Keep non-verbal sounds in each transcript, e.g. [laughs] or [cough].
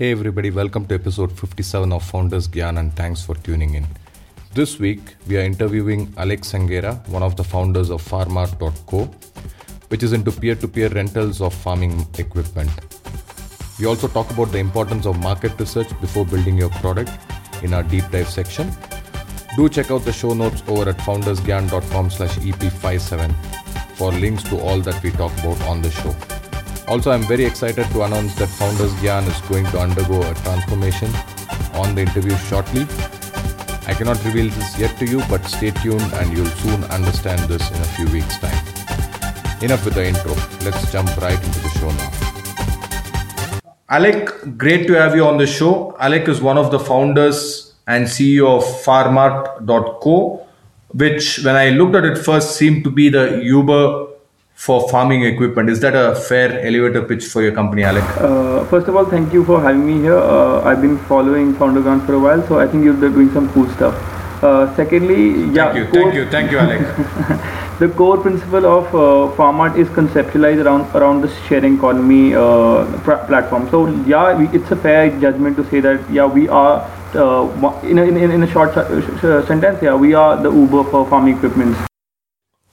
Hey everybody, welcome to episode 57 of Founders Gyan and thanks for tuning in. This week we are interviewing Alex Sanghera, one of the founders of Farmart.co, which is into peer to peer rentals of farming equipment. We also talk about the importance of market research before building your product in our deep dive section. Do check out the show notes over at foundersgyan.com slash EP57 for links to all that we talk about on the show. Also, I'm very excited to announce that Founders Gyan is going to undergo a transformation on the interview shortly. I cannot reveal this yet to you, but stay tuned and you'll soon understand this in a few weeks' time. Enough with the intro. Let's jump right into the show now. Alec, great to have you on the show. Alec is one of the founders and CEO of Farmart.co, which, when I looked at it first, seemed to be the Uber for farming equipment. Is that a fair elevator pitch for your company, Alec? Uh, first of all, thank you for having me here. Uh, I've been following Founder Gyan for a while, so I think you're doing some cool stuff. Uh, secondly, yeah, thank you, thank you, thank you, Alec. [laughs] the core principle of uh, Farmart is conceptualized around around the sharing economy uh, pr- platform. So yeah, we, it's a fair judgment to say that yeah, we are uh, in, a, in, in a short sentence, yeah, we are the Uber for farming equipment.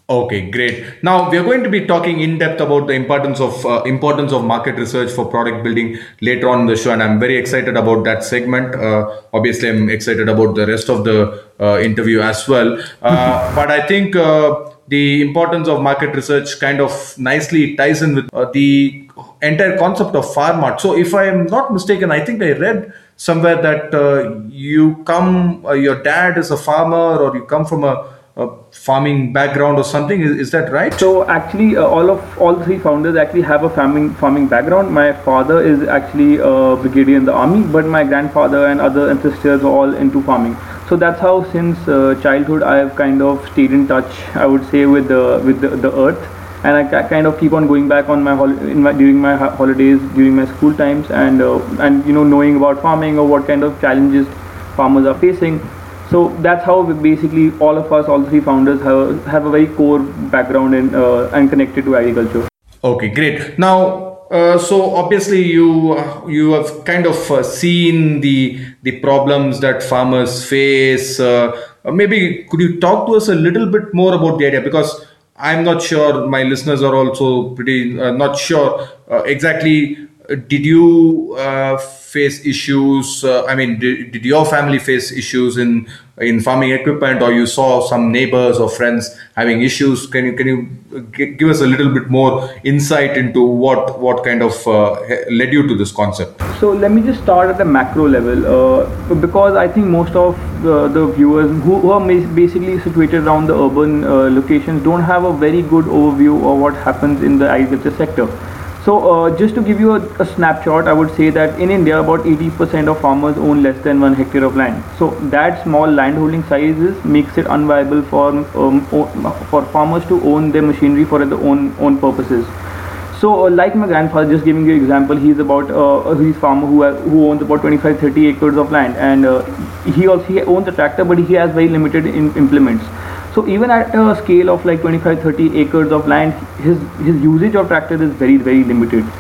Okay, great. Now we are going to be talking in depth about the importance of uh, importance of market research for product building later on in the show, and I'm very excited about that segment. Uh, obviously, I'm excited about the rest of the uh, interview as well. Uh, but I think uh, the importance of market research kind of nicely ties in with uh, the entire concept of farmart. So, if I am not mistaken, I think I read somewhere that you come, your dad is a farmer, or you come from a a farming background or something is, is that right? So actually uh, all of all three founders actually have a farming farming background. My father is actually a brigadier in the army but my grandfather and other ancestors are all into farming. So that's how since uh, childhood i have kind of stayed in touch i would say with the with the, the earth. And I kind of keep on going back on my, hol- my during my holidays during my school times and uh, and you know knowing about farming or what kind of challenges farmers are facing so that's how basically all of us all three founders have, have a very core background in uh, and connected to agriculture. Okay great. Now uh, so obviously you uh, you have kind of uh, seen the the problems that farmers face. Uh, maybe could you talk to us a little bit more about the idea? Because i'm not sure my listeners are also pretty uh, not sure exactly did you uh, face issues? Uh, I mean, did, did, your family face issues in in farming equipment, or you saw some neighbors or friends having issues? Can you can you give us a little bit more insight into what what kind of uh, led you to this concept? So let me just start at the macro level, uh, because I think most of the, the viewers who, who, are basically situated around the urban uh, locations don't have a very good overview of what happens in the agriculture sector so uh, just to give you a, a, snapshot, I would say that in India about 80% of farmers own less than one hectare of land. So that small landholding sizes makes it unviable for um, for farmers to own their machinery for their own own purposes. So uh, like my grandfather, just giving you an example, he's about uh, he's farmer who who owns about 25-30 acres of land, and uh, he also he owns a tractor, but he has very limited in implements. So even at a scale of like 25-30 acres of land, his his usage of tractor is very very limited.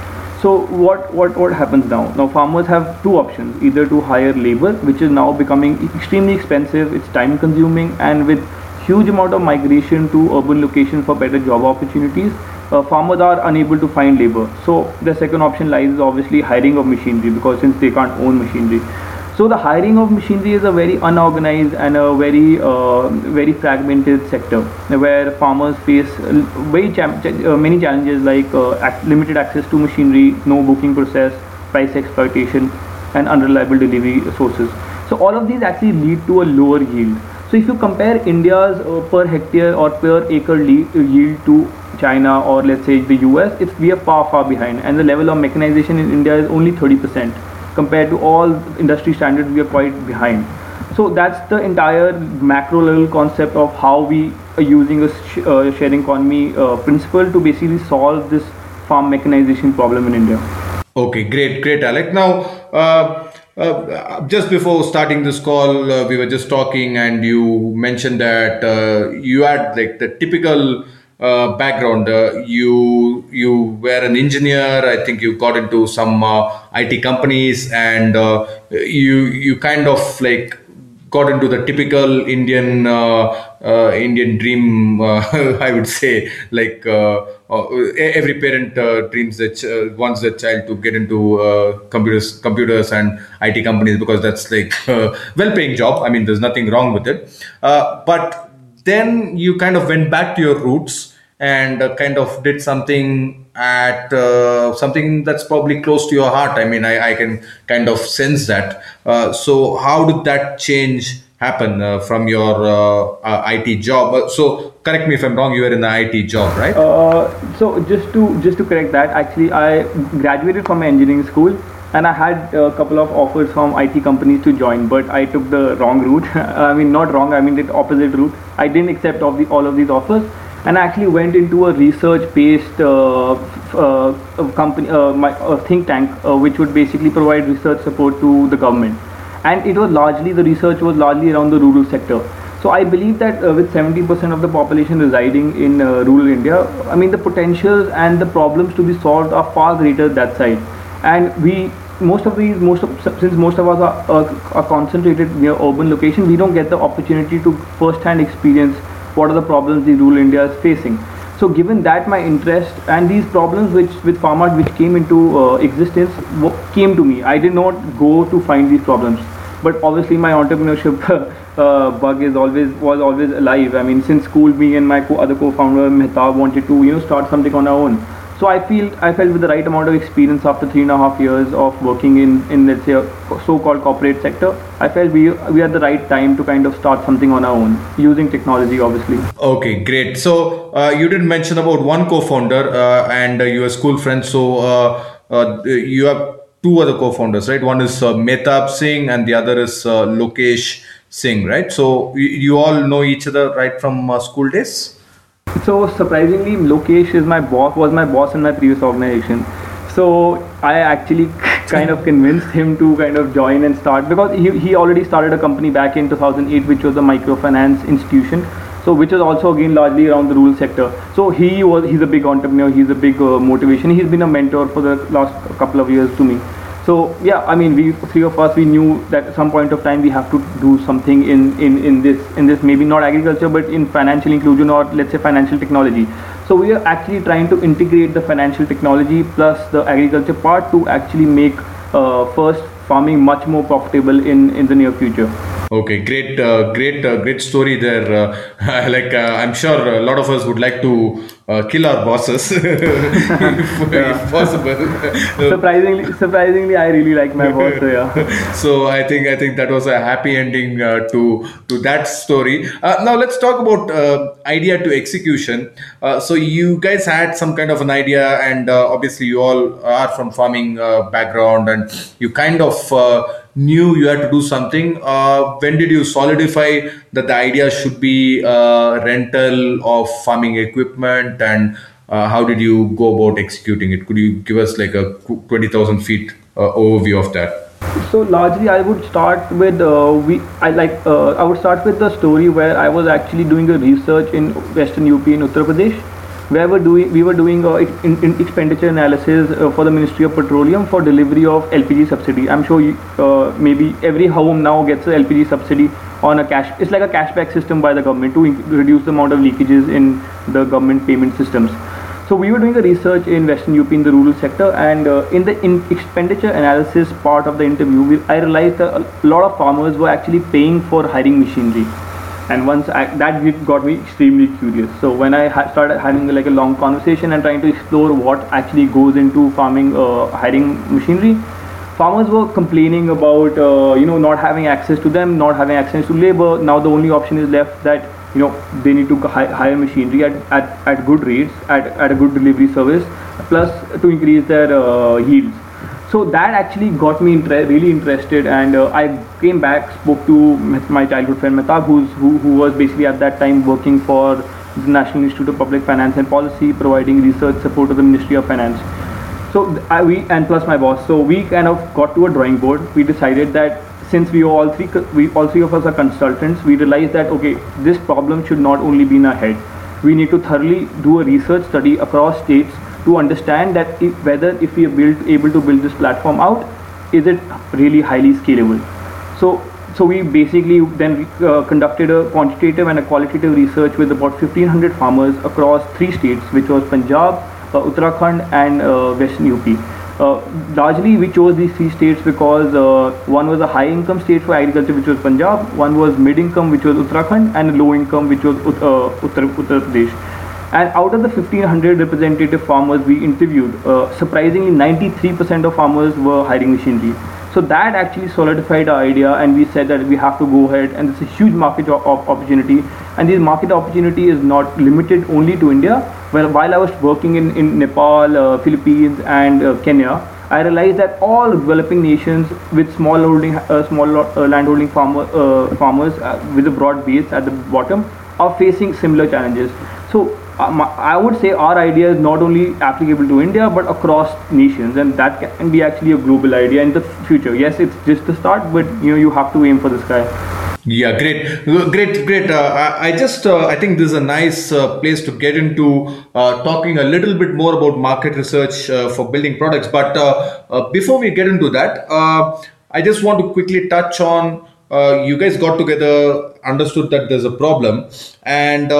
So what what what happens now? Now farmers have two options: either to hire labor, which is now becoming extremely expensive, it's time consuming, and with huge amount of migration to urban locations for better job opportunities, uh, farmers are unable to find labor. So the second option lies obviously hiring of machinery because since they can't own machinery. So the hiring of machinery is a very unorganized and a very uh, very fragmented sector where farmers face very uh, many challenges like uh, limited access to machinery, no booking process, price exploitation, and unreliable delivery sources. So all of these actually lead to a lower yield. So if you compare India's uh, per hectare or per acre yield to China or let's say the US, it's we are far far behind, and the level of mechanization in India is only 30 percent compared to all industry standards we are quite behind. So that's the entire macro level concept of how we are using a sh- uh, sharing economy uh, principle to basically solve this farm mechanization problem in india. Okay great great alec now uh, uh, just before starting this call, uh, we were just talking, and you mentioned that uh, you had like the typical uh, background. Uh, you you were an engineer. I think you got into some uh, IT companies, and uh, you you kind of like got into the typical Indian uh, Indian dream. [laughs] I would say like every parent dreams that ch- wants their child to get into computers computers and IT companies because that's like well-paying job. I mean, there's nothing wrong with it, but then you kind of went back to your roots and uh, kind of did something at uh, something that's probably close to your heart. I mean, I, I can kind of sense that. Uh, so, how did that change happen uh, from your uh, uh, IT job? so, correct me if I'm wrong. You were in the IT job, right? so, just to just to correct that, actually, I graduated from engineering school and I had a couple of offers from IT companies to join, but I took the wrong route. [laughs] I mean, not wrong. I mean the opposite route. I didn't accept all, the, all of these offers, and I actually went into a research-based uh, uh, company, uh, my, think tank, uh, which would basically provide research support to the government. And it was largely the research was largely around the rural sector. So I believe that uh, with 70% of the population residing in uh, rural India, I mean the potentials and the problems to be solved are far greater that side and we most of these most of since most of us are, uh, are concentrated near urban location we don't get the opportunity to first hand experience what are the problems the rural india is facing. So given that my interest and these problems which with farmart which came into uh, existence came to me. I did not go to find these problems. But obviously my entrepreneurship [laughs] uh, bug is always was always alive. I mean since school me and my co- other co-founder mehtab wanted to you know start something on our own so I feel I felt with the right amount of experience after three and a half years of working in in let's say a so-called corporate sector, I felt we we had the right time to kind of start something on our own using technology, obviously. Okay, great. So uh, you did mention about one co-founder uh, and uh, your school friend. So uh, uh, you have two other co-founders, right? One is uh, Singh and the other is Lokesh Singh, right? So you, you, all know each other right from school days. So surprisingly, Lokesh is my boss. Was my boss in my previous organization. So I actually [laughs] kind of convinced him to kind of join and start because he, he already started a company back in 2008, which was a microfinance institution. So which is also again largely around the rural sector. So he was he's a big entrepreneur. He's a big uh, motivation. He's been a mentor for the last couple of years to me so yeah i mean we three of us we knew that at some point of time we have to do something in in in this in this maybe not agriculture but in financial inclusion or let's say financial technology. So we are actually trying to integrate the financial technology plus the agriculture part to actually make uh, first farming much more profitable in in the near future Okay, great, uh, great, uh, great story there. Uh, [laughs] like uh, I'm sure a lot of us would like to uh, kill our bosses [laughs] if, if, possible. [laughs] surprisingly, surprisingly, I really like my boss. So, yeah. so I think I think that was a happy ending uh, to to that story. now let's talk about idea to execution. so you guys had some kind of an idea, and obviously you all are from farming background, and you kind of knew you had to do something uh, when did you solidify that the idea should be uh, rental of farming equipment? And uh, how did you go about executing it? Could you give us like a 20000 feet uh, overview of that? So largely i would start with uh, we i like uh, i would start with the story where i was actually doing a research in western up in uttar pradesh where we're doing we were doing a in, in expenditure analysis uh, for the Ministry of Petroleum for delivery of LPG subsidy. I'm sure you, uh, maybe every home now gets a LPG subsidy on a cash. It's like a cashback system by the government to reduce the amount of leakages in the government payment systems. So we were doing a research in Western UP in the rural sector, and uh, in the in expenditure analysis part of the interview, we, I realized that a lot of farmers were actually paying for hiring machinery and once I, that got me extremely curious. So when i ha- started having like a long conversation and trying to explore what actually goes into farming uh, hiring machinery farmers were complaining about uh, you know not having access to them not having access to labor. Now the only option is left that you know they need to hire machinery at, at, at good rates at, at a good delivery service plus to increase their uh, yields so that actually got me inter- really interested and uh, i came back spoke to my childhood friend Mehtab who's, who, who was basically at that time working for the national institute of public finance and policy providing research support to the ministry of finance. So I, we and plus my boss. So we kind of got to a drawing board. We decided that since we all three we all three of us are consultants we realized that okay this problem should not only be in our head. We need to thoroughly do a research study across states to understand that if, whether if we are able to build this platform out, is it really highly scalable? So, so we basically then uh, conducted a quantitative and a qualitative research with about 1500 farmers across three states, which was Punjab, uh, Uttarakhand, and uh, Western UP. Uh, largely, we chose these three states because uh, one was a high income state for agriculture, which was Punjab, one was mid income, which was Uttarakhand, and low income, which was uh, Uttar, Uttar Pradesh. And out of the 1500 representative farmers we interviewed, uh, surprisingly 93% of farmers were hiring machinery. So that actually solidified our idea, and we said that we have to go ahead, and it's a huge market opportunity. And this market opportunity is not limited only to India. Well, while I was working in, in Nepal, uh, Philippines, and uh, Kenya, I realized that all developing nations with small holding, uh, small uh, landholding farmer, uh, farmers with a broad base at the bottom are facing similar challenges. So I would say our idea is not only applicable to India but across nations, and that can be actually a global idea in the future. Yes, it's just the start, but you know you have to aim for the sky. Yeah, great, great, great. Uh, I, just uh, I think this is a nice uh, place to get into uh, talking a little bit more about market research uh, for building products. But uh, before we get into that, I just want to quickly touch on. you guys got together, understood that there's a problem, and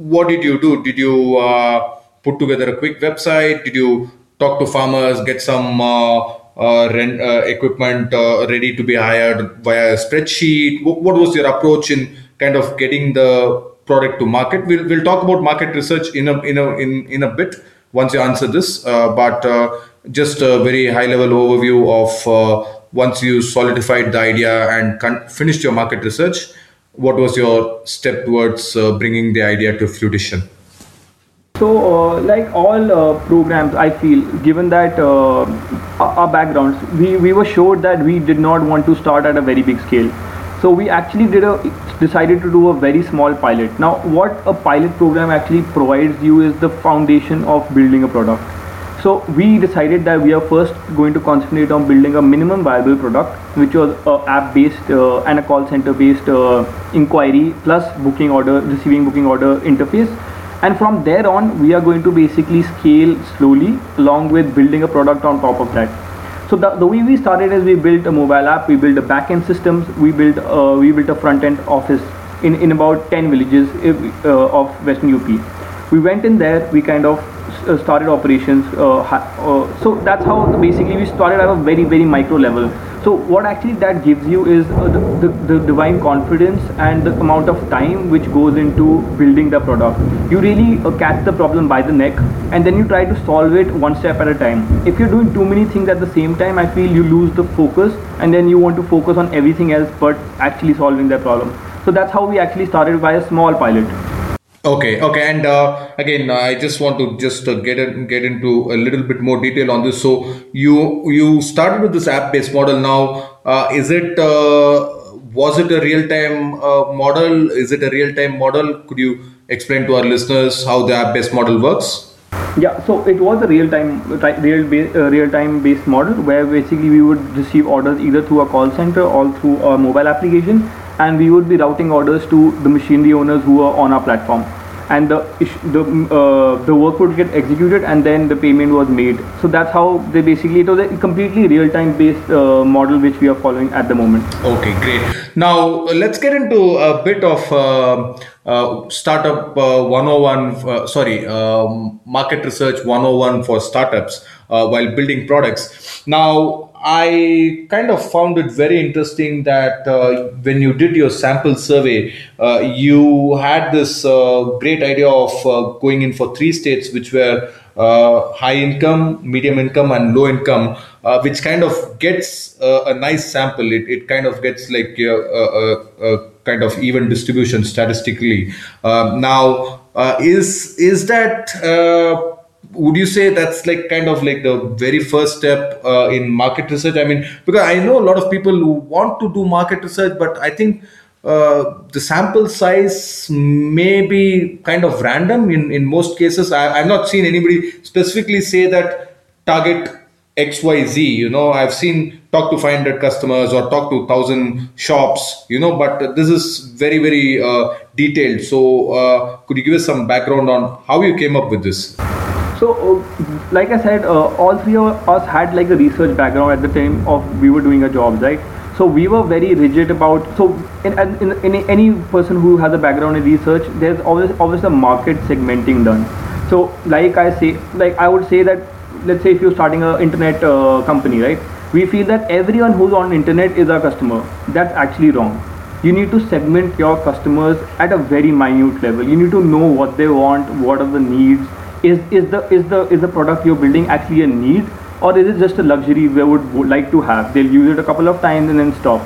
what did you do? Did you uh, put together a quick website? Did you talk to farmers, get some uh, uh, rent, uh, equipment uh, ready to be hired via a spreadsheet? What, what, was your approach in kind of getting the product to market? We'll, we'll talk about market research in a, in a, in, in a bit once you answer this, but just a very high level overview of once you solidified the idea and con- finished your market research what was your step towards uh, bringing the idea to fruition? So, uh, like all uh, programs, I feel, given that uh, our backgrounds, we, we were sure that we did not want to start at a very big scale. So we actually did a decided to do a very small pilot. Now, what a pilot program actually provides you is the foundation of building a product. So we decided that we are first going to concentrate on building a minimum viable product, which was a app-based uh, and a call center-based uh, inquiry plus booking order, receiving booking order interface. And from there on, we are going to basically scale slowly along with building a product on top of that. So the, the way we started is we built a mobile app, we built a backend systems, we built uh, we built a front end office in, in about 10 villages uh, of Western UP. We went in there, we kind of started operations. Uh, uh, so that's how basically we started at a very very micro level. So what actually that gives you is the, the, the divine confidence and the amount of time which goes into building the product. You really catch the problem by the neck and then you try to solve it one step at a time. If you're doing too many things at the same time, I feel you lose the focus and then you want to focus on everything else but actually solving that problem. So that's how we actually started by a small pilot. Okay, okay, and uh, again, I just want to just uh, get in, get into a little bit more detail on this. So you you started with this app-based model. Now, uh, is it uh, was it a real-time uh, model? Is it a real-time model? Could you explain to our listeners how the app-based model works? Yeah, so it was a real uh, real-time based model where basically we would receive orders either through a call center or through a mobile application and we would be routing orders to the machinery owners who are on our platform. And the the uh, the work would get executed and then the payment was made. So that's how they basically it was a completely real time based uh, model which we are following at the moment. Okay great. Now let's get into a bit of uh, uh startup uh, 101 uh, sorry um, market research 101 for startups while building products. Now I kind of found it very interesting that uh, when you did your sample survey, uh, you had this uh, great idea of uh, going in for three states, which were uh, high income, medium income, and low income, uh, which kind of gets a nice sample. It, it kind of gets like a, a, a kind of even distribution statistically. Now, is is that would you say that's like kind of like the very first step uh, in market research? I mean because i know a lot of people who want to do market research but i think uh, the sample size may be kind of random in, in most cases. I, i've not seen anybody specifically say that target xyz you know. I've seen talk to 500 customers or talk to 1000 shops you know but this is very very uh, detailed. So uh, could you give us some background on how you came up with this so, uh, like I said, uh, all three of us had like a research background at the time of we were doing our jobs, right? So we were very rigid about. So in, in, in any person who has a background in research, there's always always a market segmenting done. So like I say, like I would say that let's say if you're starting an internet uh, company, right? We feel that everyone who's on internet is our customer. That's actually wrong. You need to segment your customers at a very minute level. You need to know what they want, what are the needs is is the is the is the product you're building actually a need? Or is it just a luxury they would, like to have? They'll use it a couple of times and then stop.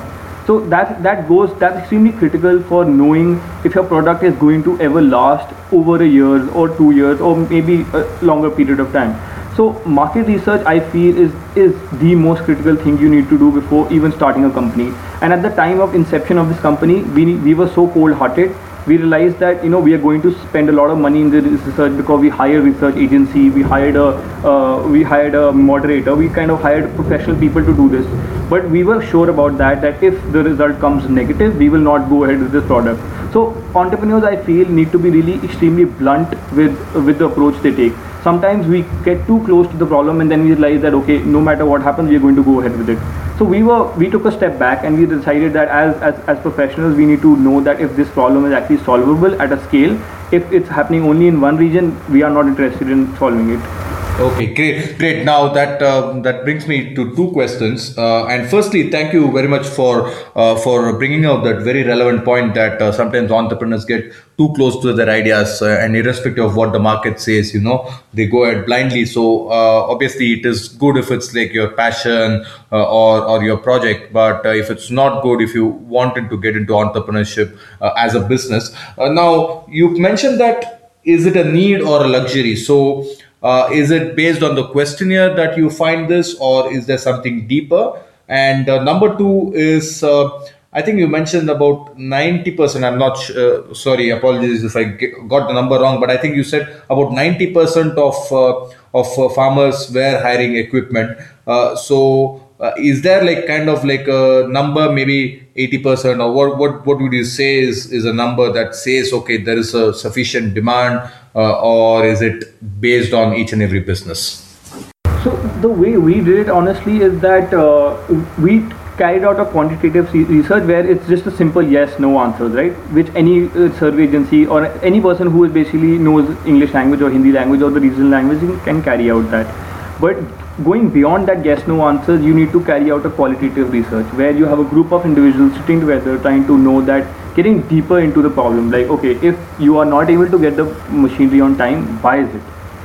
So that that goes that's extremely critical for knowing if your product is going to ever last over a year or two years or maybe a longer period of time. So market research i feel is is the most critical thing you need to do before even starting a company. And at the time of inception of this company we we were so cold hearted we realized that you know we are going to spend a lot of money in the research because we hired research agency we hired a uh, we hired a moderator we kind of hired professional people to do this. But we were sure about that that if the result comes negative we will not go ahead with this product. So entrepreneurs i feel need to be really extremely blunt with with the approach they take. Sometimes we get too close to the problem and then we realize that okay no matter what happens we are going to go ahead with it so we were we took a step back and we decided that as, as as professionals we need to know that if this problem is actually solvable at a scale if it's happening only in one region we are not interested in solving it Okay, great, great. Now that uh, that brings me to two questions. Uh, and firstly, thank you very much for uh, for bringing out that very relevant point that uh, sometimes entrepreneurs get too close to their ideas, uh, and irrespective of what the market says, you know, they go ahead blindly. So uh, obviously, it is good if it's like your passion or or your project, but if it's not good, if you wanted to get into entrepreneurship as a business, now you mentioned that is it a need or a luxury? So uh, is it based on the questionnaire that you find this, or is there something deeper? And uh, number two is, uh, I think you mentioned about 90%. I'm not uh, sorry, apologies if I got the number wrong, but I think you said about 90% of uh, of uh, farmers were hiring equipment. so, is there like kind of like a number, maybe 80% or what, what, what would you say is, is a number that says, okay, there is a sufficient demand uh, or is it based on each and every business? So the way we did it honestly is that uh, we carried out a quantitative research where it's just a simple yes no answers right which any uh, survey agency or any person who basically knows english language or hindi language or the regional language can carry out that but going beyond that yes no answers you need to carry out a qualitative research where you have a group of individuals sitting together trying to know that getting deeper into the problem like okay if you are not able to get the machinery on time why is it?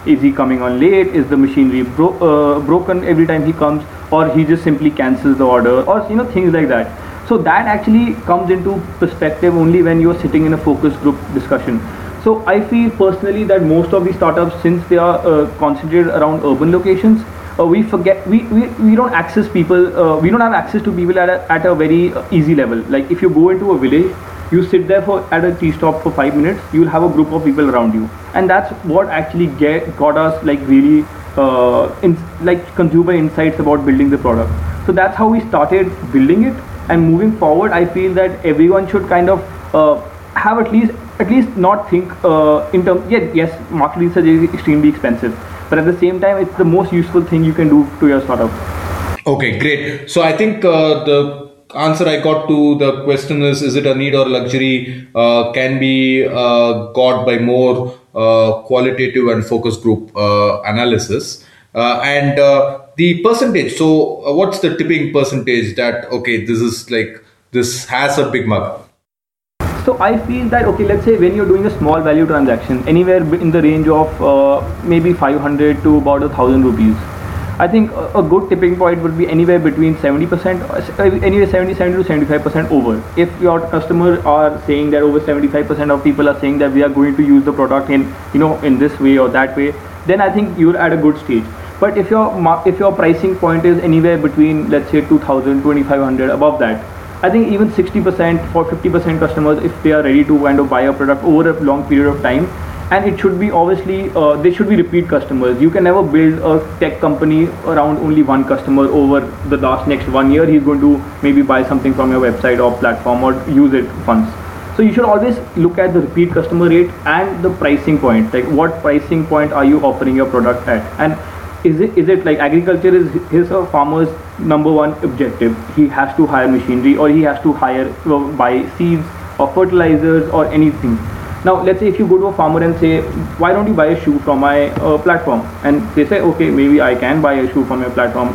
Is he coming on late? Is the machinery bro- uh, broken every time he comes? Or he just simply cancels the order? Or you know things like that. So that actually comes into perspective only when you're sitting in a focus group discussion. So i feel personally that most of these startups since they are uh, concentrated around urban locations uh, we forget we, we, we don't access people uh, we don't have access to people at a, at a very easy level. Like if you go into a village you sit there for at a tea stop for five minutes you will have a group of people around you. And that's what actually get got us like really uh, in, like consumer insights about building the product. So that's how we started building it. And moving forward i feel that everyone should kind of uh, have at least at least not think uh, in terms yeah, yes market research is extremely expensive. But at the same time it's the most useful thing you can do to your startup. Okay great. So i think uh, the answer I got to the question is is it a need or luxury? Uh, can be uh, got by more uh, qualitative and focus group uh, analysis. Uh, and uh, the percentage. So what's the tipping percentage that okay this is like this has a big mug so I feel that okay, let's say when you're doing a small value transaction, anywhere in the range of maybe 500 to about a thousand rupees, I think a, good tipping point would be anywhere between 70%, uh, anywhere 70, 70 to 75% over. If your customers are saying that over 75% of people are saying that we are going to use the product in, you know, in this way or that way, then I think you're at a good stage. But if your if your pricing point is anywhere between let's say 2000, 2500 above that, I think even 60% for 50% customers, if they are ready to kind of buy a product over a long period of time, and it should be obviously uh, they should be repeat customers. You can never build a tech company around only one customer over the last next one year. He's going to maybe buy something from your website or platform or use it once. So you should always look at the repeat customer rate and the pricing point. Like what pricing point are you offering your product at? And is it is it like agriculture is his a farmer's number one objective. He has to hire machinery or he has to hire uh, buy seeds or fertilizers or anything now let's say if you go to a farmer and say why don't you buy a shoe from my uh, platform? And they say okay maybe i can buy a shoe from your platform.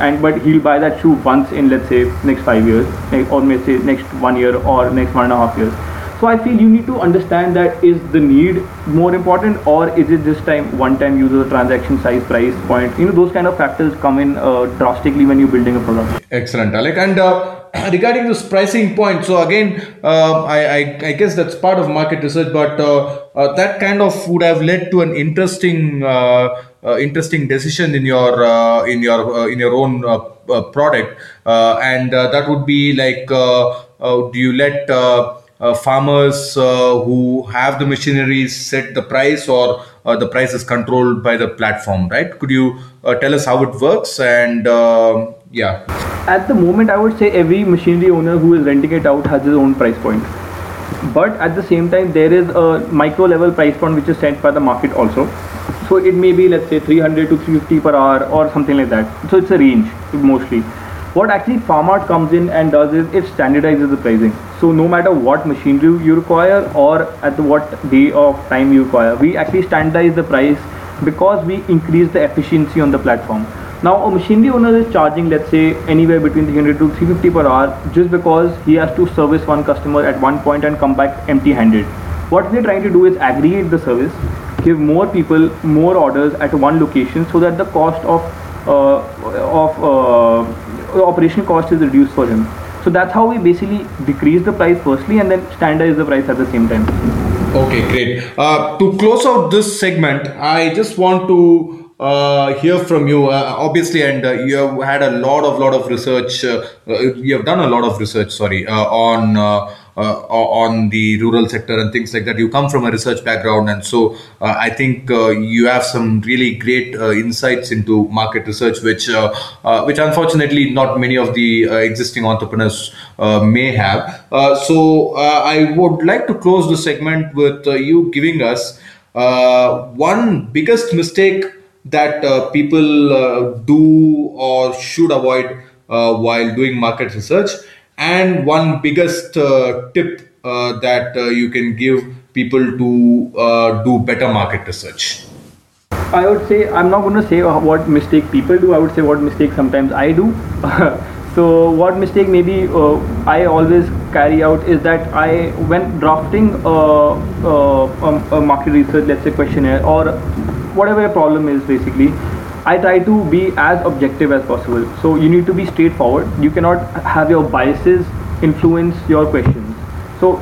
And but he'll buy that shoe once in let's say next five years or let's say next one year or next one and a half years so i feel you need to understand that is the need more important or is it this time one time user transaction size price point you know those kind of factors come in uh, drastically when you're building a product. Excellent alec. And uh, [coughs] regarding this pricing point so again uh, I, I, I guess that's part of market research but uh, uh, that kind of would have led to an interesting uh, interesting decision in your in your in your own product. And that would be like do you let farmers uh, who have the machineries set the price or uh, the price is controlled by the platform right? Could you uh, tell us how it works? And um, yeah. At the moment i would say every machinery owner who is renting it out has his own price point. But at the same time there is a micro level price point which is set by the market also. So it may be let's say 300 to 350 per hour or something like that. So it's a range mostly what actually Farmart comes in and does is it standardizes the pricing. So no matter what machinery you require or at what day of time you require, we actually standardize the price because we increase the efficiency on the platform. Now a machinery owner is charging let's say anywhere between 300 to 350 per hour just because he has to service one customer at one point and come back empty handed. What we're trying to do is aggregate the service, give more people more orders at one location so that the cost of uh, of uh, operation cost is reduced for him. So that's how we basically decrease the price firstly and then standardize the price at the same time. Okay, great. Uh, to close out this segment, I just want to uh, hear from you. Uh, obviously, and uh, you have had a lot of lot of research. Uh, uh, you have done a lot of research. Sorry, on uh, on the rural sector and things like that. You come from a research background, and so uh, I think uh, you have some really great insights into market research, which which unfortunately not many of the existing entrepreneurs may have. so I would like to close the segment with you giving us one biggest mistake that uh, people uh, do or should avoid uh, while doing market research and one biggest uh, tip uh, that you can give people to do better market research? I would say I'm not going to say what mistake people do. I would say what mistake sometimes I do. [laughs] so what mistake maybe uh, I always carry out is that I when drafting a, a, a market research, let's say questionnaire or whatever a problem is basically, I try to be as objective as possible. So you need to be straightforward. You cannot have your biases influence your questions. So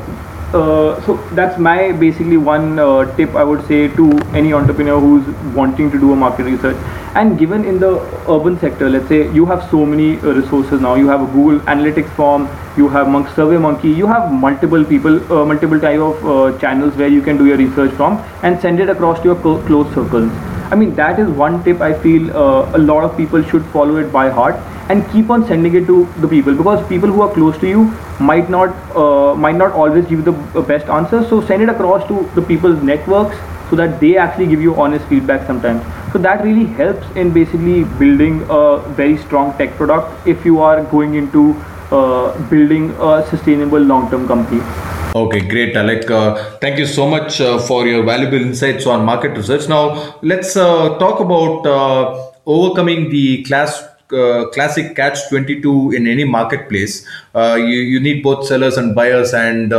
so that's my basically one uh, tip I would say to any entrepreneur who's wanting to do a market research. And given in the urban sector, let's say you have so many uh, resources now. You have a Google Analytics form, you have Monk Survey Monkey, you have multiple people, uh, multiple type of uh, channels where you can do your research from and send it across to your close circles. I mean, that is one tip I feel uh, a lot of people should follow it by heart and keep on sending it to the people because people who are close to you might not uh, might not always give you the best answer. So send it across to the people's networks so that they actually give you honest feedback sometimes. So that really helps in basically building a very strong tech product if you are going into uh, building a sustainable long-term company. Okay, great, Alec. Uh, thank you so much uh, for your valuable insights on market research. Now, let's uh, talk about uh, overcoming the class uh, classic catch 22 in any marketplace. Uh, you, you need both sellers and buyers, and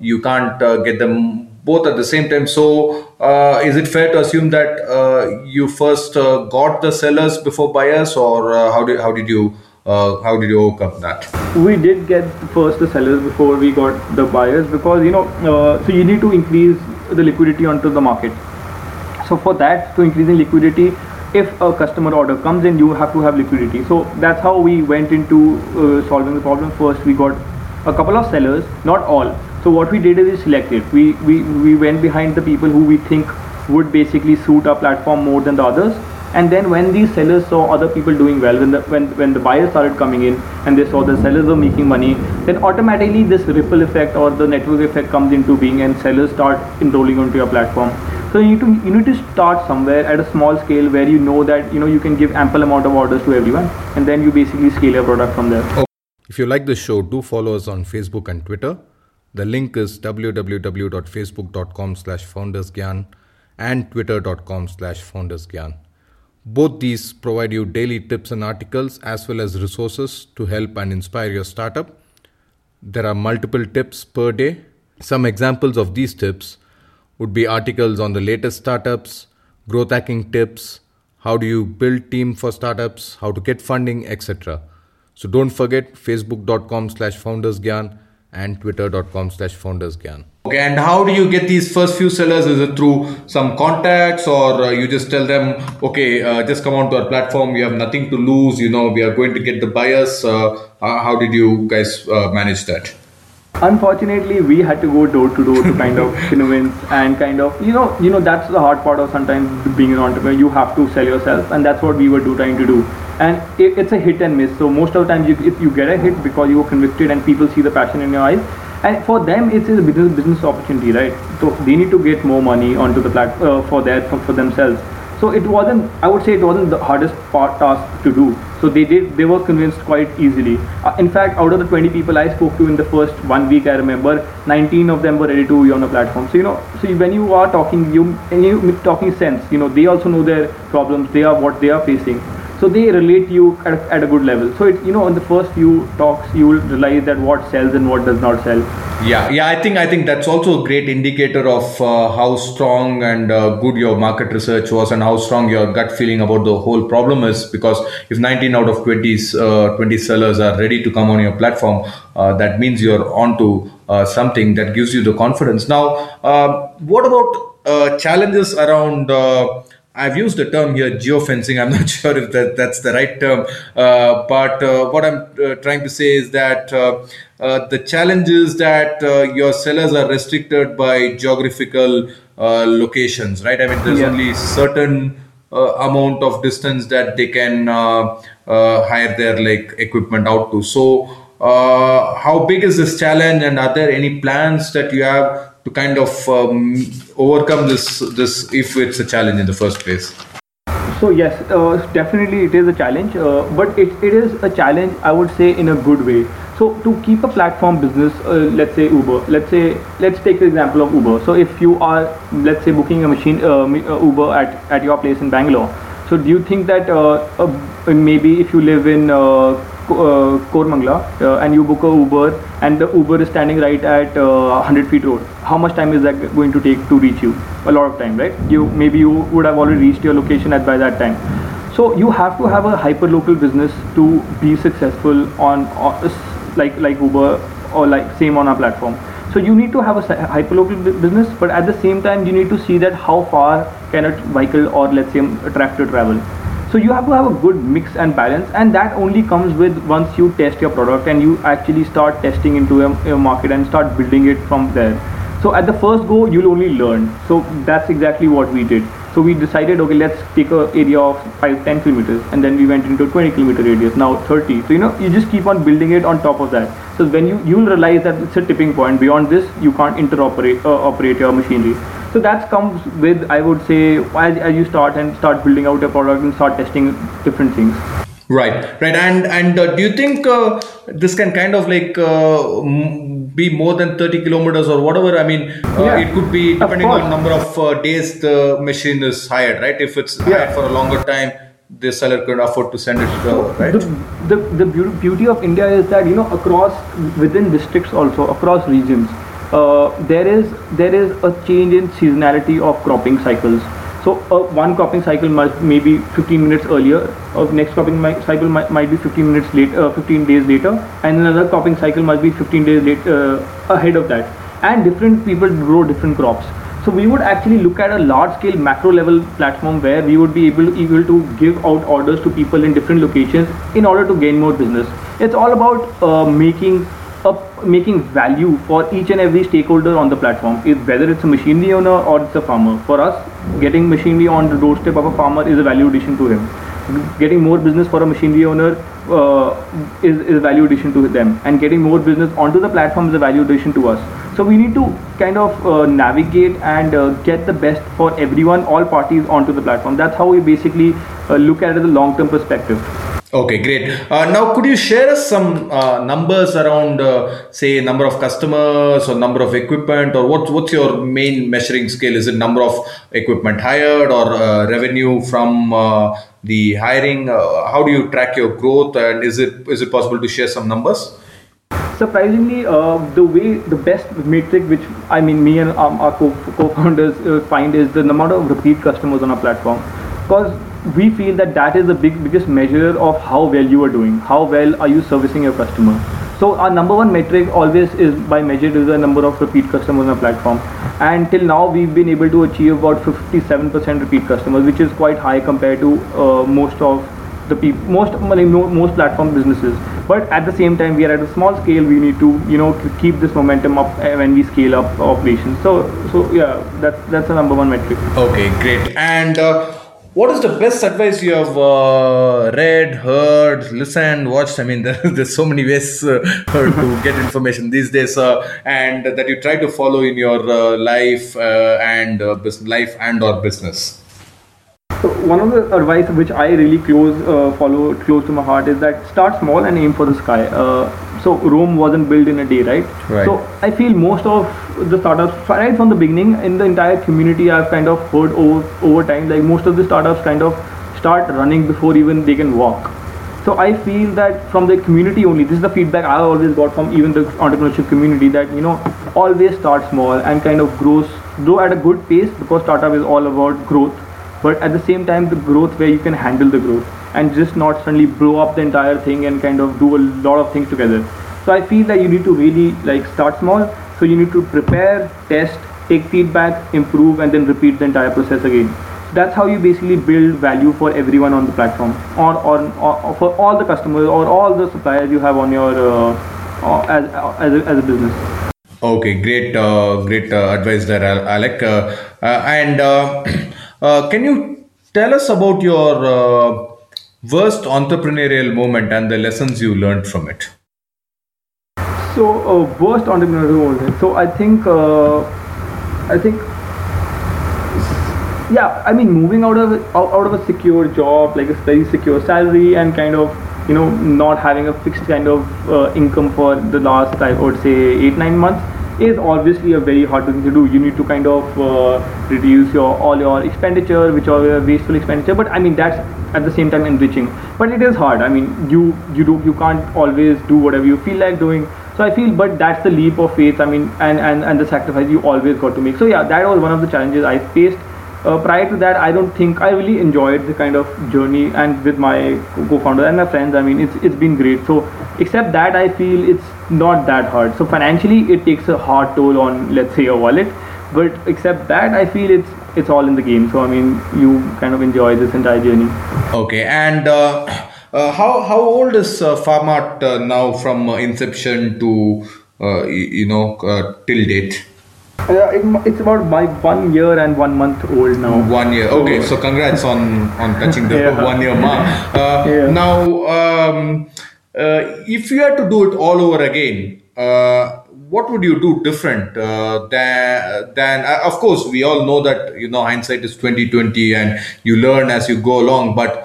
you can't get them both at the same time. So, is it fair to assume that you first got the sellers before buyers, or how did how did you uh, how did you overcome that? We did get first the sellers before we got the buyers because you know uh, so you need to increase the liquidity onto the market. So for that to increase increasing liquidity, if a customer order comes in, you have to have liquidity. So that's how we went into uh, solving the problem. First, we got a couple of sellers, not all, So what we did is we selected. We, we, we went behind the people who we think would basically suit our platform more than the others. And then when these sellers saw other people doing well, when the when, when the buyers started coming in and they saw the sellers were making money, then automatically this ripple effect or the network effect comes into being and sellers start enrolling onto your platform. So you need to you need to start somewhere at a small scale where you know that you know you can give ample amount of orders to everyone, and then you basically scale your product from there. If you like this show, do follow us on Facebook and Twitter. The link is www.facebook.com slash foundersgyan and twitter.com slash foundersgyan. Both these provide you daily tips and articles as well as resources to help and inspire your startup. There are multiple tips per day. Some examples of these tips would be articles on the latest startups, growth hacking tips, how do you build team for startups, how to get funding, etc. So don't forget facebook.com slash foundersgyan and twitter.com slash foundersgyan. Okay, and how do you get these first few sellers? Is it through some contacts, or uh, you just tell them, okay, uh, just come onto our platform. You have nothing to lose. You know, we are going to get the buyers. Uh, how did you guys uh, manage that? Unfortunately, we had to go door to door to kind of [laughs] convince and kind of you know you know that's the hard part of sometimes being an entrepreneur. You have to sell yourself, and that's what we were do, trying to do. And it, it's a hit and miss. So most of the time, you, if you get a hit because you were convicted and people see the passion in your eyes, and for them it's a business business opportunity, right? So they need to get more money onto the platform uh, for their for, for themselves. So it wasn't. I would say it wasn't the hardest part task to do. So they did. They were convinced quite easily. Uh, in fact, out of the 20 people I spoke to in the first one week, I remember 19 of them were ready to be on the platform. So you know, so when you are talking, you you talking sense. You know, they also know their problems. They are what they are facing so they relate you at, at, a good level. So it you know in the first few talks you will realize that what sells and what does not sell. Yeah yeah i think i think that's also a great indicator of uh, how strong and uh, good your market research was and how strong your gut feeling about the whole problem is. Because if 19 out of 20 uh, 20 sellers are ready to come on your platform uh, that means you're onto uh, something that gives you the confidence. Now uh, what about challenges around I've used the term here geofencing. I'm [laughs] not sure if that, that's the right term, uh, but uh, what I'm uh, trying to say is that uh, uh, the challenge is that uh, your sellers are restricted by geographical locations, right? I mean, there's yeah. only certain amount of distance that they can hire their like equipment out to. So, how big is this challenge, and are there any plans that you have to kind of um, overcome this this if it's a challenge in the first place. So yes uh, definitely it is a challenge uh, but it, it is a challenge i would say in a good way. So to keep a platform business uh, let's say uber let's say let's take the example of uber. So if you are let's say booking a machine uh, uh, uber at, at your place in bangalore so do you think that uh, maybe if you live in uh, Koramangala uh, and you book a Uber and the Uber is standing right at uh, 100 feet road, how much time is that going to take to reach you? A lot of time, right? You maybe you would have already reached your location at by that time. So you have to have a hyper local business to be successful on, on like like Uber or like same on our platform. So you need to have a hyper local business, but at the same time you need to see that how far can a vehicle or let's say a tractor travel. So you have to have a good mix and balance, and that only comes with once you test your product and you actually start testing into a, market and start building it from there. So at the first go, you'll only learn. So that's exactly what we did. So we decided, okay, let's take a area of 5, 10 kilometers, and then we went into 20 kilometer radius, now 30. So you know, you just keep on building it on top of that. So when you you'll realize that it's a tipping point. Beyond this, you can't interoperate uh, operate your machinery so that comes with i would say as, as you start and start building out a product and start testing different things. Right right. And and uh, do you think uh, this can kind of like uh, be more than 30 kilometers or whatever? I mean uh, yeah, it could be depending on number of uh, days the machine is hired right? If it's yeah. hired for a longer time the seller could afford to send it uh, right? the, the, the beauty of india is that you know across within districts also across regions there is there is a change in seasonality of cropping cycles. So uh, one cropping cycle must maybe 15 minutes earlier. Uh, next cropping cycle might, might be 15 minutes late, uh, 15 days later, and another cropping cycle must be 15 days late uh, ahead of that. And different people grow different crops. So we would actually look at a large scale macro level platform where we would be able to, able to give out orders to people in different locations in order to gain more business. It's all about uh, making making value for each and every stakeholder on the platform. Is whether it's a machinery owner or it's a farmer. For us, getting machinery on the doorstep of a farmer is a value addition to him. Getting more business for a machinery owner uh, is, is a value addition to them, and getting more business onto the platform is a value addition to us. So we need to kind of uh, navigate and uh, get the best for everyone, all parties onto the platform. That's how we basically uh, look at it a long-term perspective. Okay, great. Uh, now, could you share us some uh, numbers around, uh, say, number of customers or number of equipment, or what, what's your main measuring scale? Is it number of equipment hired or uh, revenue from uh, the hiring? Uh, how do you track your growth, and is it is it possible to share some numbers? surprisingly the way the best metric which i mean me and um, our co- co-founders find is the amount of repeat customers on our platform because we feel that that is the big biggest measure of how well you are doing how well are you servicing your customer. So our number one metric always is by measured is the number of repeat customers on our platform. And till now we've been able to achieve about 57% repeat customers which is quite high compared to uh, most of the people most most platform businesses. But at the same time we are at a small scale we need to you know keep this momentum up uh, when we scale up operations. So so yeah that's that's the number one metric. Okay, great. And uh, what is the best advice you have uh, read, heard, listened, watched? I mean, [laughs] there, there's so many ways uh, [laughs] to get information these days, uh, and that you try to follow in your uh, life uh, and uh, life and or business. So one of the advice which I really close follow close to my heart is that start small and aim for the sky. So Rome wasn't built in a day, right? Right. So I feel most of the startups right from the beginning in the entire community I've kind of heard over over time like most of the startups kind of start running before even they can walk. So I feel that from the community only, this is the feedback I always got from even the entrepreneurship community that you know always start small and kind of grows grow at a good pace because startup is all about growth but at the same time the growth where you can handle the growth and just not suddenly blow up the entire thing and kind of do a lot of things together. So i feel that you need to really like start small. So you need to prepare test take feedback improve and then repeat the entire process again. That's how you basically build value for everyone on the platform or, or, or for all the customers or all the suppliers you have on your uh, uh, as, as, a, as a business. Okay, great, uh, great uh, advice there, Alek. Uh, uh, and uh, [clears throat] uh, can you tell us about your uh, worst entrepreneurial moment and the lessons you learned from it? So uh, worst entrepreneurial moment. So I think uh, I think yeah. I mean moving out of out of a secure job, like a very secure salary, and kind of you know not having a fixed kind of uh, income for the last I would say eight nine months is obviously a very hard thing to do. You need to kind of uh, reduce your all your expenditure, which are wasteful expenditure. But I mean that's at the same time enriching. But it is hard. I mean you you do you can't always do whatever you feel like doing. So I feel, but that's the leap of faith. I mean, and and and the sacrifice you always got to make. So yeah, that was one of the challenges I faced. Uh, prior to that, I don't think I really enjoyed the kind of journey and with my co-founder and my friends. I mean, it's it's been great. So except that, I feel it's not that hard. So financially, it takes a hard toll on let's say your wallet. But except that, I feel it's it's all in the game. So I mean, you kind of enjoy this entire journey. Okay, and uh, uh, how how old is uh, Farmart uh, now from uh, inception to uh, you know uh, till date? Yeah, it, it's about my one year and one month old now. One year. Okay, so congrats on on touching the [laughs] Yeah. one year mark. Uh, Yeah. Now, um, uh, if you had to do it all over again, uh, what would you do different uh, than than? Uh, of course, we all know that you know hindsight is twenty twenty, and you learn as you go along. But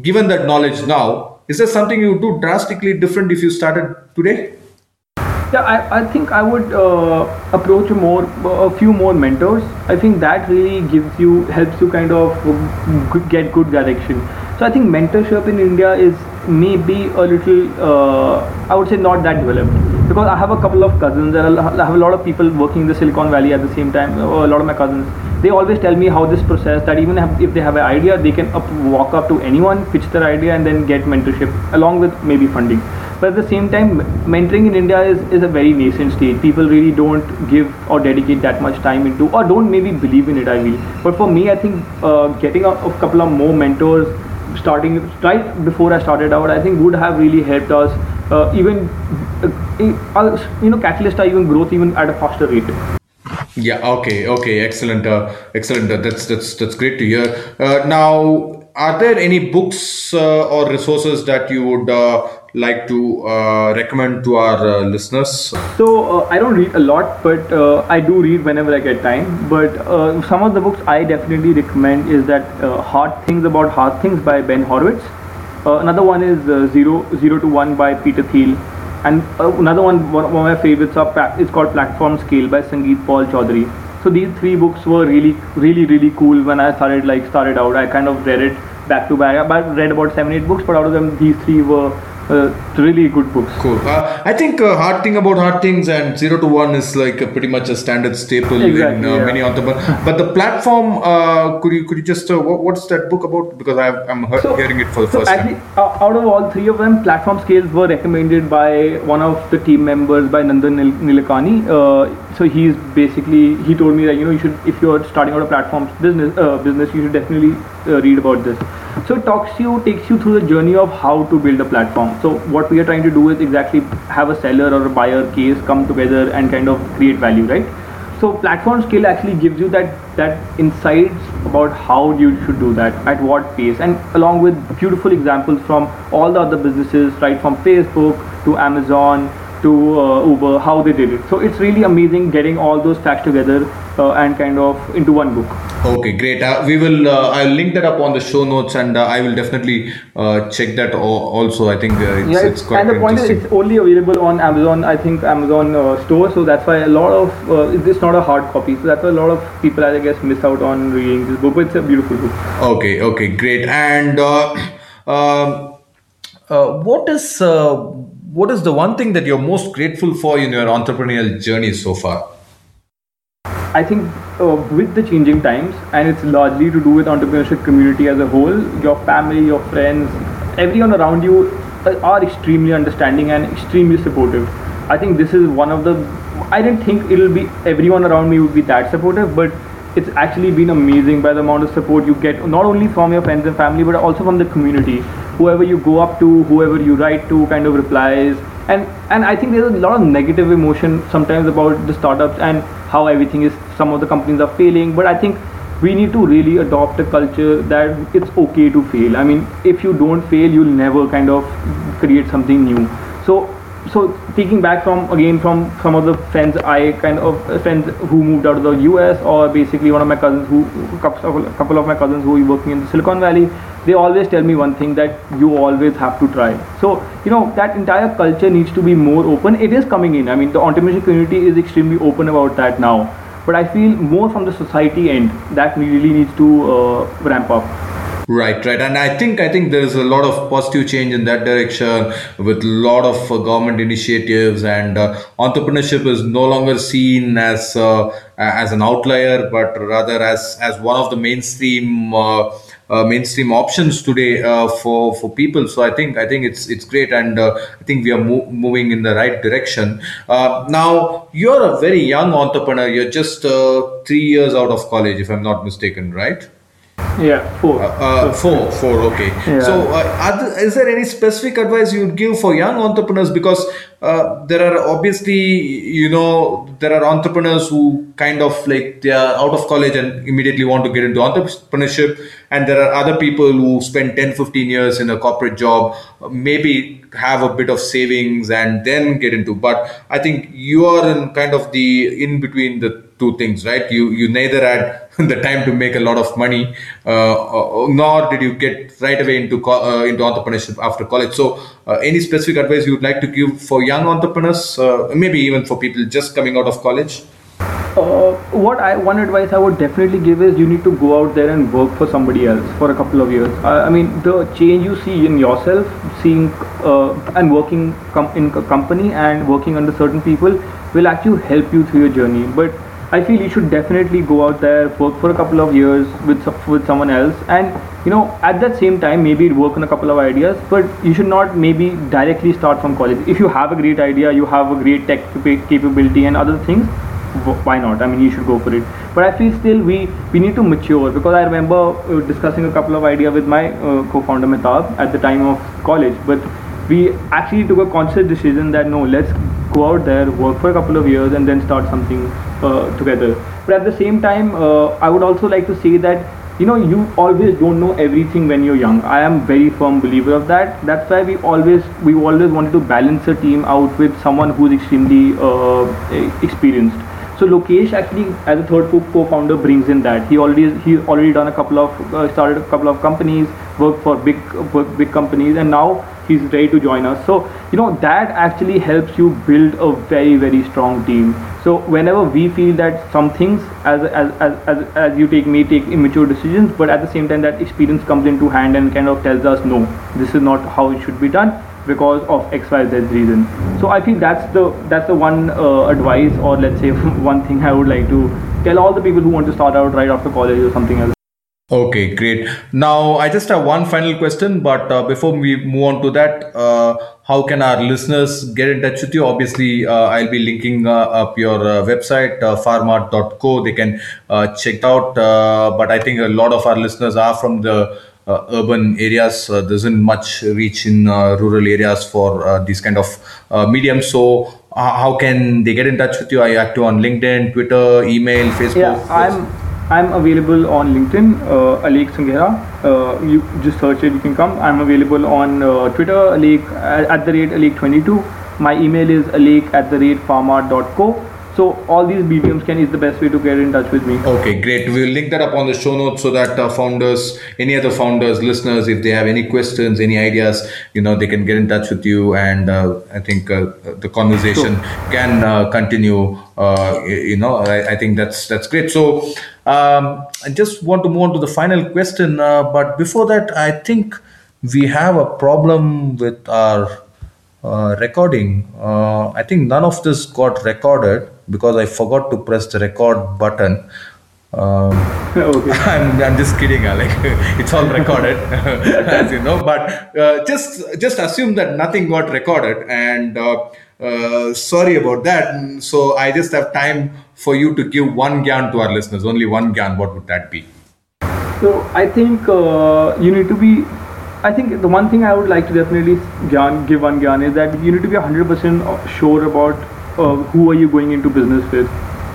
given that knowledge now, is there something you would do drastically different if you started today? Yeah, I, I think I would uh, approach more a few more mentors. I think that really gives you helps you kind of get good direction. So I think mentorship in India is maybe a little uh, I would say not that developed. Because I have a couple of cousins and I have a lot of people working in the Silicon Valley at the same time. A lot of my cousins. They always tell me how this process that even if they have an idea they can up, walk up to anyone pitch their idea and then get mentorship along with maybe funding. But at the same time mentoring in india is, is a very nascent stage. People really don't give or dedicate that much time into or don't maybe believe in it i feel. But for me i think uh, getting a, a couple of more mentors starting right before i started out i think would have really helped us uh, even uh, you know catalyst are even growth even at a faster rate. Yeah. Okay. Okay. Excellent. Uh, excellent. Uh, that's that's that's great to hear. Uh, now, are there any books uh, or resources that you would uh, like to uh, recommend to our uh, listeners? So uh, I don't read a lot, but uh, I do read whenever I get time. But some of the books I definitely recommend is that Hard Things About Hard Things by Ben Horowitz. Another one is Zero Zero to One by Peter Thiel, and another one one of my favorites are is called Platform Scale by Sangeet Paul Choudary. So these three books were really really really cool when I started like started out. I kind of read it back to back. I read about seven eight books, but out of them these three were uh, really good books. Cool. Uh, I think uh, hard thing about hard things and zero to one is like pretty much a standard staple in Exactly, uh, yeah. many entrepreneurs. But the platform, uh, could you could you just uh, what, what's that book about? Because I've, I'm he- So- hearing it for the so first actually, time. out of all three of them, platform scales were recommended by one of the team members, by Nandan Nil- Nilekani. So he's basically he told me that you know you should if you're starting out a platform business uh, business you should definitely uh, read about this. So it talks you takes you through the journey of how to build a platform. So what we are trying to do is exactly have a seller or a buyer case come together and kind of create value, right? So platform scale actually gives you that that insights about how you should do that at what pace and along with beautiful examples from all the other businesses right from Facebook to Amazon to uh, Uber how they did it. So it's really amazing getting all those facts together uh, and kind of into one book. Okay, great. Uh, we will. Uh, I'll link that up on the show notes, and uh, I will definitely uh, check that also. I think uh, it's, yeah, it's quite and the point is it's only available on Amazon. I think Amazon uh, store, so that's why a lot of uh, it's not a hard copy. So that's why a lot of people, I guess, miss out on reading this book. But it's a beautiful book. Okay, okay, great. And uh, [clears throat] um, uh, what is uh, what is the one thing that you're most grateful for in your entrepreneurial journey so far? I think uh, with the changing times, and it's largely to do with entrepreneurship community as a whole, your family, your friends, everyone around you uh, are extremely understanding and extremely supportive. I think this is one of the. I didn't think it'll be everyone around me would be that supportive, but it's actually been amazing by the amount of support you get, not only from your friends and family, but also from the community. Whoever you go up to, whoever you write to, kind of replies, and and I think there's a lot of negative emotion sometimes about the startups and how everything is. Some of the companies are failing, but I think we need to really adopt a culture that it's okay to fail. I mean, if you don't fail, you'll never kind of create something new. So so taking back from again from some of the friends I kind of uh, friends who moved out of the US or basically one of my cousins who couple couple of my cousins who are working in the Silicon Valley they always tell me one thing that you always have to try. So you know that entire culture needs to be more open. It is coming in. I mean the entrepreneurship community is extremely open about that now. But I feel more from the society end that really needs to uh, ramp up. Right, right, and I think I think there is a lot of positive change in that direction with a lot of uh, government initiatives and uh, entrepreneurship is no longer seen as uh, as an outlier, but rather as as one of the mainstream uh, mainstream options today uh, for for people. So I think I think it's it's great, and uh, I think we are mo- moving in the right direction. Uh, now you're a very young entrepreneur. You're just uh, three years out of college, if I'm not mistaken, right? Yeah four Uh, four, four, okay. Yeah. So, uh, are th- is there any specific advice you would give for young entrepreneurs? Because uh, there are obviously, you know, there are entrepreneurs who kind of like they are out of college and immediately want to get into entrepreneurship, and there are other people who spend 10, 15 years in a corporate job, uh, maybe have a bit of savings and then get into. But I think you are in kind of the in between the two things, right? You you neither had [laughs] the time to make a lot of money, uh, uh, nor did you get right away into co- uh, into entrepreneurship after college. So, uh, any specific advice you would like to give for young entrepreneurs, uh, maybe even for people just coming out of college? Uh, what I one advice I would definitely give is you need to go out there and work for somebody else for a couple of years. Uh, I mean, the change you see in yourself, seeing and working com- in a company and working under certain people will actually help you through your journey. But I feel you should definitely go out there, work for a couple of years with with someone else, and you know at that same time maybe work on a couple of ideas. But you should not maybe directly start from college. If you have a great idea, you have a great tech capability and other things, why not? I mean, you should go for it. But I feel still we we need to mature because I remember uh, discussing a couple of ideas with my uh, co-founder Mitab at the time of college. But we actually took a conscious decision that no, let's go out there, work for a couple of years, and then start something uh, together. But at the same time, uh, I would also like to say that you know you always don't know everything when you're young. I am very firm believer of that. That's why we always we always wanted to balance a team out with someone who's extremely uh, experienced. So Lokesh actually, as a third co-founder, brings in that. He already he already done a couple of uh, started a couple of companies, worked for big big companies, and now he's ready to join us. So you know that actually helps you build a very very strong team. So whenever we feel that some things, as as as as, as you take may take immature decisions, but at the same time that experience comes into hand and kind of tells us no, this is not how it should be done because of X Y Z reason. So I feel that's the that's the one uh, advice or let's say [laughs] one thing I would like to tell all the people who want to start out right after college or something else. Okay, great. Now I just have one final question, but uh, before we move on to that, uh, how can our listeners get in touch with you? Obviously, uh, I'll be linking uh, up your uh, website, uh, farmart.co. They can check out. but I think a lot of our listeners are from the uh, urban areas. Uh, there isn't much reach in uh, rural areas for these kind of mediums. So, how can they get in touch with you? Are you active on LinkedIn, Twitter, email, Facebook? Yeah, I'm. I'm available on LinkedIn, uh, Alek Sanghera. Uh, you just search it, you can come. I'm available on uh, Twitter, Alek at the rate Alek22. My email is alek at the rate farmart.co so all these mediums can is the best way to get in touch with me okay great we'll link that up on the show notes so that uh, founders any other founders listeners if they have any questions any ideas you know they can get in touch with you and uh, i think uh, the conversation sure. can uh, continue uh, you know I, I, think that's that's great so um, i just want to move on to the final question uh, but before that i think we have a problem with our uh, recording. Uh, I think none of this got recorded because I forgot to press the record button. Um, [laughs] okay. [laughs] I'm, I'm just kidding, Alek. [laughs] it's all recorded, as you know. But uh, just just assume that nothing got recorded, and uh, uh, sorry about that. So I just have time for you to give one gyan to our listeners. Only one gyan. What would that be? So I think uh, you need to be I think the one thing I would like to definitely gyan, give one gyan is that you need to be 100% sure about uh, who are you going into business with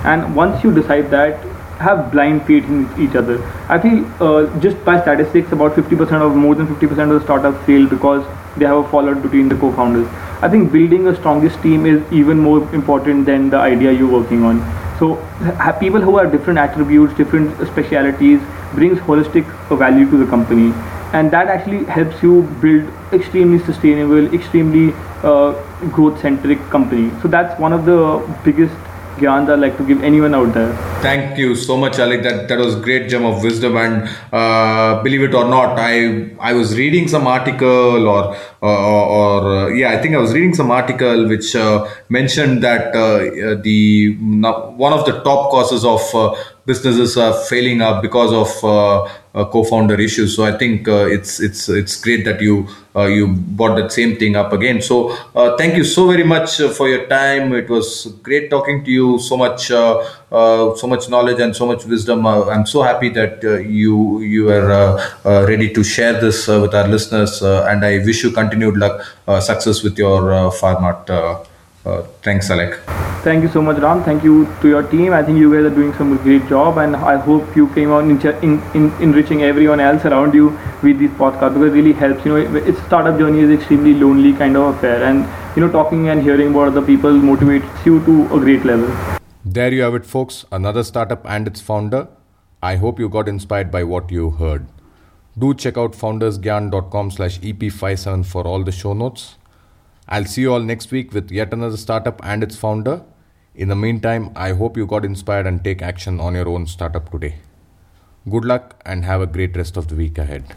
and once you decide that have blind faith in each other i feel uh, just by statistics about 50% of more than 50% of the startups fail because they have a fallout between the co-founders i think building a strongest team is even more important than the idea you're working on so people who have different attributes different specialities brings holistic value to the company and that actually helps you build extremely sustainable extremely uh, growth centric company so that's one of the biggest gyans I like to give anyone out there. Thank you so much, Alek. That that was great gem of wisdom. And uh, believe it or not, I I was reading some article or or, or uh, yeah, I think I was reading some article which uh, mentioned that uh, the one of the top causes of uh, businesses are failing up because of uh, co-founder issues. So I think uh, it's it's it's great that you uh, you brought that same thing up again. So uh, thank you so very much uh, for your time. It was great talking to you. So much uh, Uh, so much knowledge and so much wisdom. Uh, I'm so happy that uh, you you are ready to share this with our listeners. and I wish you continued luck, success with your uh, Farmart. Uh, thanks, Alek. Thank you so much, Ram. Thank you to your team. I think you guys are doing some great job, and I hope you came on in, in, in, enriching everyone else around you with this podcast because it really helps. You know, its startup journey is extremely lonely kind of affair, and you know, talking and hearing about other people motivates you to a great level. There you have it, folks. Another startup and its founder. I hope you got inspired by what you heard. Do check out foundersgyan.com slash EP57 for all the show notes. I'll see you all next week with yet another startup and its founder. In the meantime, I hope you got inspired and take action on your own startup today. Good luck and have a great rest of the week ahead.